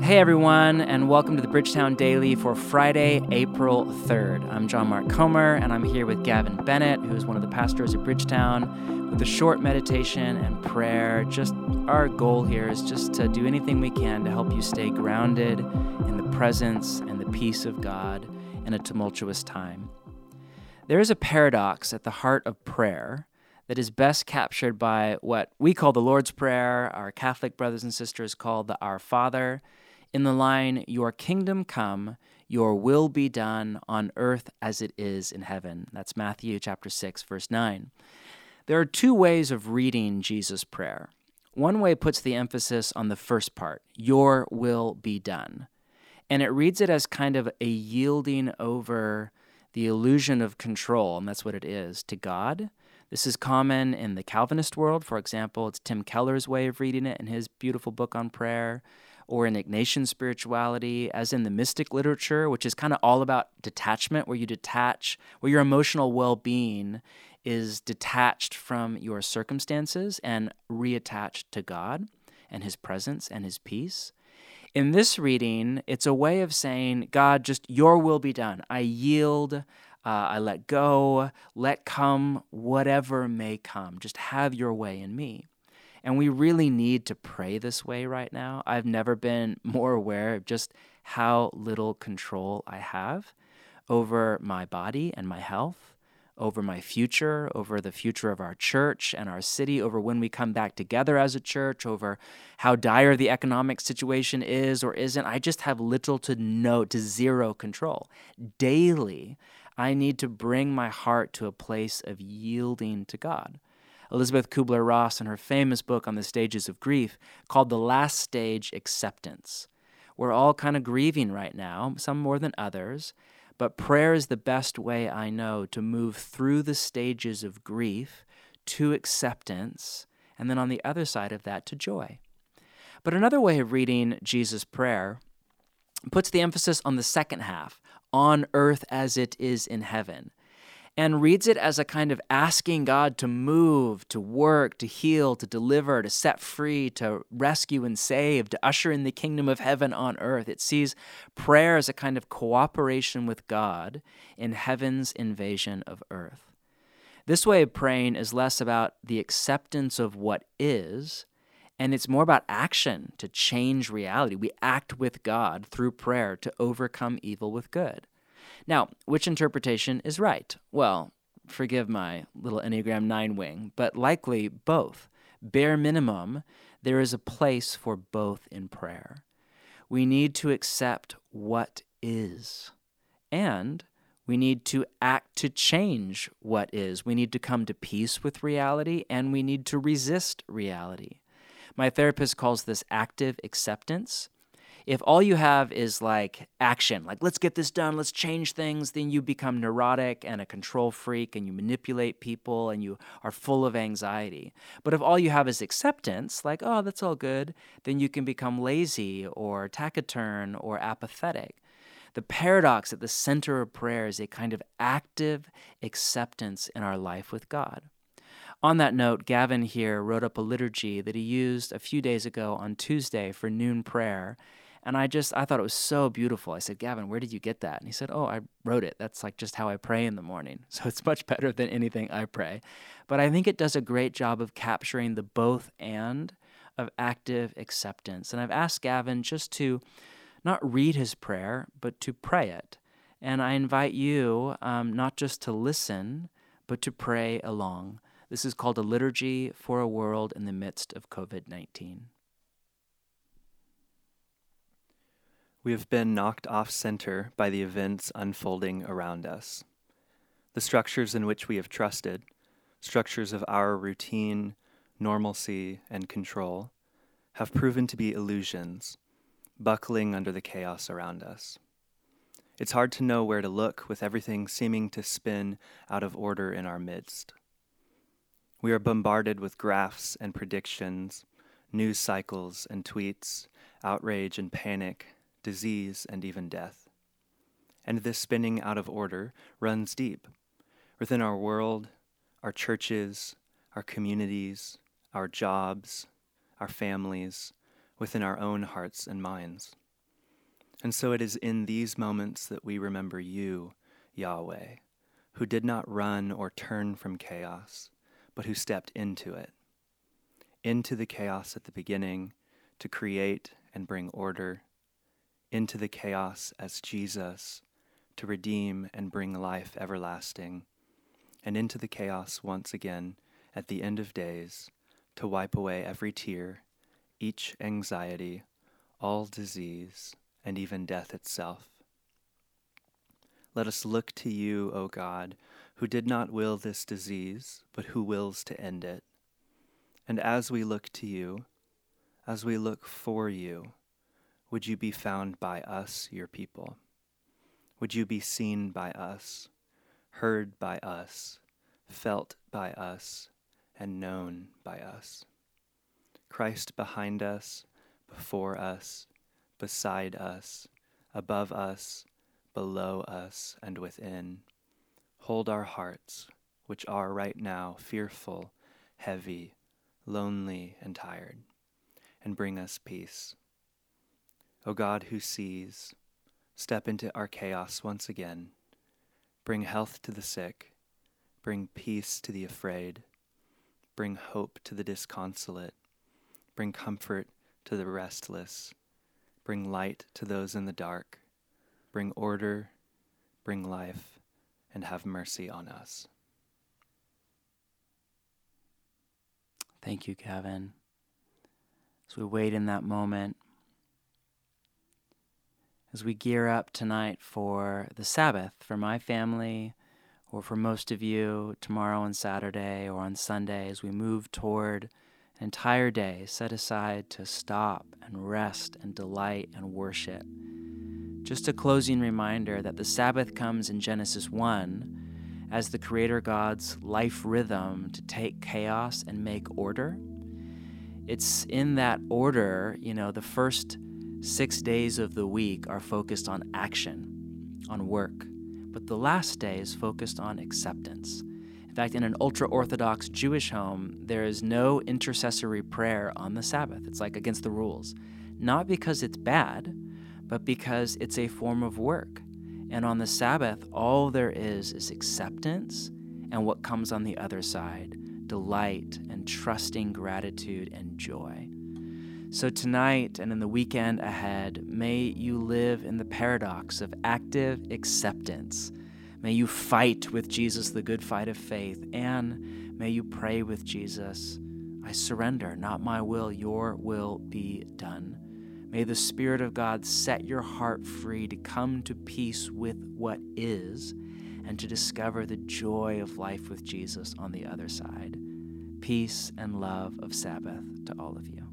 Hey everyone, and welcome to the Bridgetown Daily for Friday, April 3rd. I'm John Mark Comer, and I'm here with Gavin Bennett, who's one of the pastors at Bridgetown, with a short meditation and prayer. Just our goal here is just to do anything we can to help you stay grounded in the presence and the peace of God in a tumultuous time. There is a paradox at the heart of prayer that is best captured by what we call the Lord's Prayer, our Catholic brothers and sisters call the Our Father, in the line, Your kingdom come, your will be done on earth as it is in heaven. That's Matthew chapter 6, verse 9. There are two ways of reading Jesus' prayer. One way puts the emphasis on the first part, Your will be done. And it reads it as kind of a yielding over the illusion of control, and that's what it is, to God. This is common in the Calvinist world. For example, it's Tim Keller's way of reading it in his beautiful book on prayer or in Ignatian spirituality, as in the mystic literature, which is kind of all about detachment, where you detach, where your emotional well being is detached from your circumstances and reattached to God and His presence and His peace. In this reading, it's a way of saying, God, just your will be done. I yield, uh, I let go, let come whatever may come. Just have your way in me. And we really need to pray this way right now. I've never been more aware of just how little control I have over my body and my health, over my future, over the future of our church and our city, over when we come back together as a church, over how dire the economic situation is or isn't. I just have little to no to zero control. Daily, I need to bring my heart to a place of yielding to God. Elisabeth Kubler Ross, in her famous book on the stages of grief, called The Last Stage Acceptance. We're all kind of grieving right now, some more than others, but prayer is the best way I know to move through the stages of grief to acceptance, and then on the other side of that to joy. But another way of reading Jesus' prayer puts the emphasis on the second half, on earth as it is in heaven and reads it as a kind of asking God to move, to work, to heal, to deliver, to set free, to rescue and save, to usher in the kingdom of heaven on earth. It sees prayer as a kind of cooperation with God in heaven's invasion of earth. This way of praying is less about the acceptance of what is, and it's more about action to change reality. We act with God through prayer to overcome evil with good. Now, which interpretation is right? Well, forgive my little Enneagram 9 wing, but likely both. Bare minimum, there is a place for both in prayer. We need to accept what is, and we need to act to change what is. We need to come to peace with reality, and we need to resist reality. My therapist calls this active acceptance if all you have is like action, like let's get this done, let's change things, then you become neurotic and a control freak and you manipulate people and you are full of anxiety. But if all you have is acceptance, like, oh, that's all good, then you can become lazy or taciturn or apathetic. The paradox at the center of prayer is a kind of active acceptance in our life with God. On that note, Gavin here wrote up a liturgy that he used a few days ago on Tuesday for noon prayer. And I just, I thought it was so beautiful. I said, Gavin, where did you get that? And he said, Oh, I wrote it. That's like just how I pray in the morning. So it's much better than anything I pray. But I think it does a great job of capturing the both and of active acceptance. And I've asked Gavin just to not read his prayer, but to pray it. And I invite you um, not just to listen, but to pray along. This is called a liturgy for a world in the midst of COVID 19. We have been knocked off center by the events unfolding around us. The structures in which we have trusted, structures of our routine, normalcy, and control, have proven to be illusions, buckling under the chaos around us. It's hard to know where to look with everything seeming to spin out of order in our midst. We are bombarded with graphs and predictions, news cycles and tweets, outrage and panic, disease, and even death. And this spinning out of order runs deep within our world, our churches, our communities, our jobs, our families, within our own hearts and minds. And so it is in these moments that we remember you, Yahweh, who did not run or turn from chaos, but who stepped into it, into the chaos at the beginning to create and bring order, into the chaos as Jesus to redeem and bring life everlasting, and into the chaos once again at the end of days to wipe away every tear, each anxiety, all disease, and even death itself. Let us look to you, O God, who did not will this disease, but who wills to end it. And as we look to you, as we look for you, would you be found by us, your people? Would you be seen by us, heard by us, felt by us, and known by us? Christ behind us, before us, beside us, above us, below us, and within. Hold our hearts, which are right now fearful, heavy, lonely, and tired, and bring us peace. O God who sees, step into our chaos once again. Bring health to the sick, bring peace to the afraid, bring hope to the disconsolate, bring comfort to the restless Bring light to those in the dark. Bring order, bring life, and have mercy on us. Thank you, Kevin. As we wait in that moment, as we gear up tonight for the Sabbath, for my family, or for most of you, tomorrow and Saturday, or on Sunday, as we move toward an entire day set aside to stop and rest and delight and worship. Just a closing reminder that the Sabbath comes in Genesis 1 as the Creator God's life rhythm to take chaos and make order. It's in that order, you know, the first six days of the week are focused on action, on work, but the last day is focused on acceptance In fact, in an ultra Orthodox Jewish home, there is no intercessory prayer on the Sabbath. It's like against the rules. Not because it's bad, but because it's a form of work. And on the Sabbath, all there is is acceptance and what comes on the other side delight and trusting gratitude and joy. So, tonight and in the weekend ahead, may you live in the paradox of active acceptance May you fight with Jesus the good fight of faith, and may you pray with Jesus I surrender, not my will, your will be done. May the Spirit of God set your heart free to come to peace with what is and to discover the joy of life with Jesus on the other side. Peace and love of Sabbath to all of you.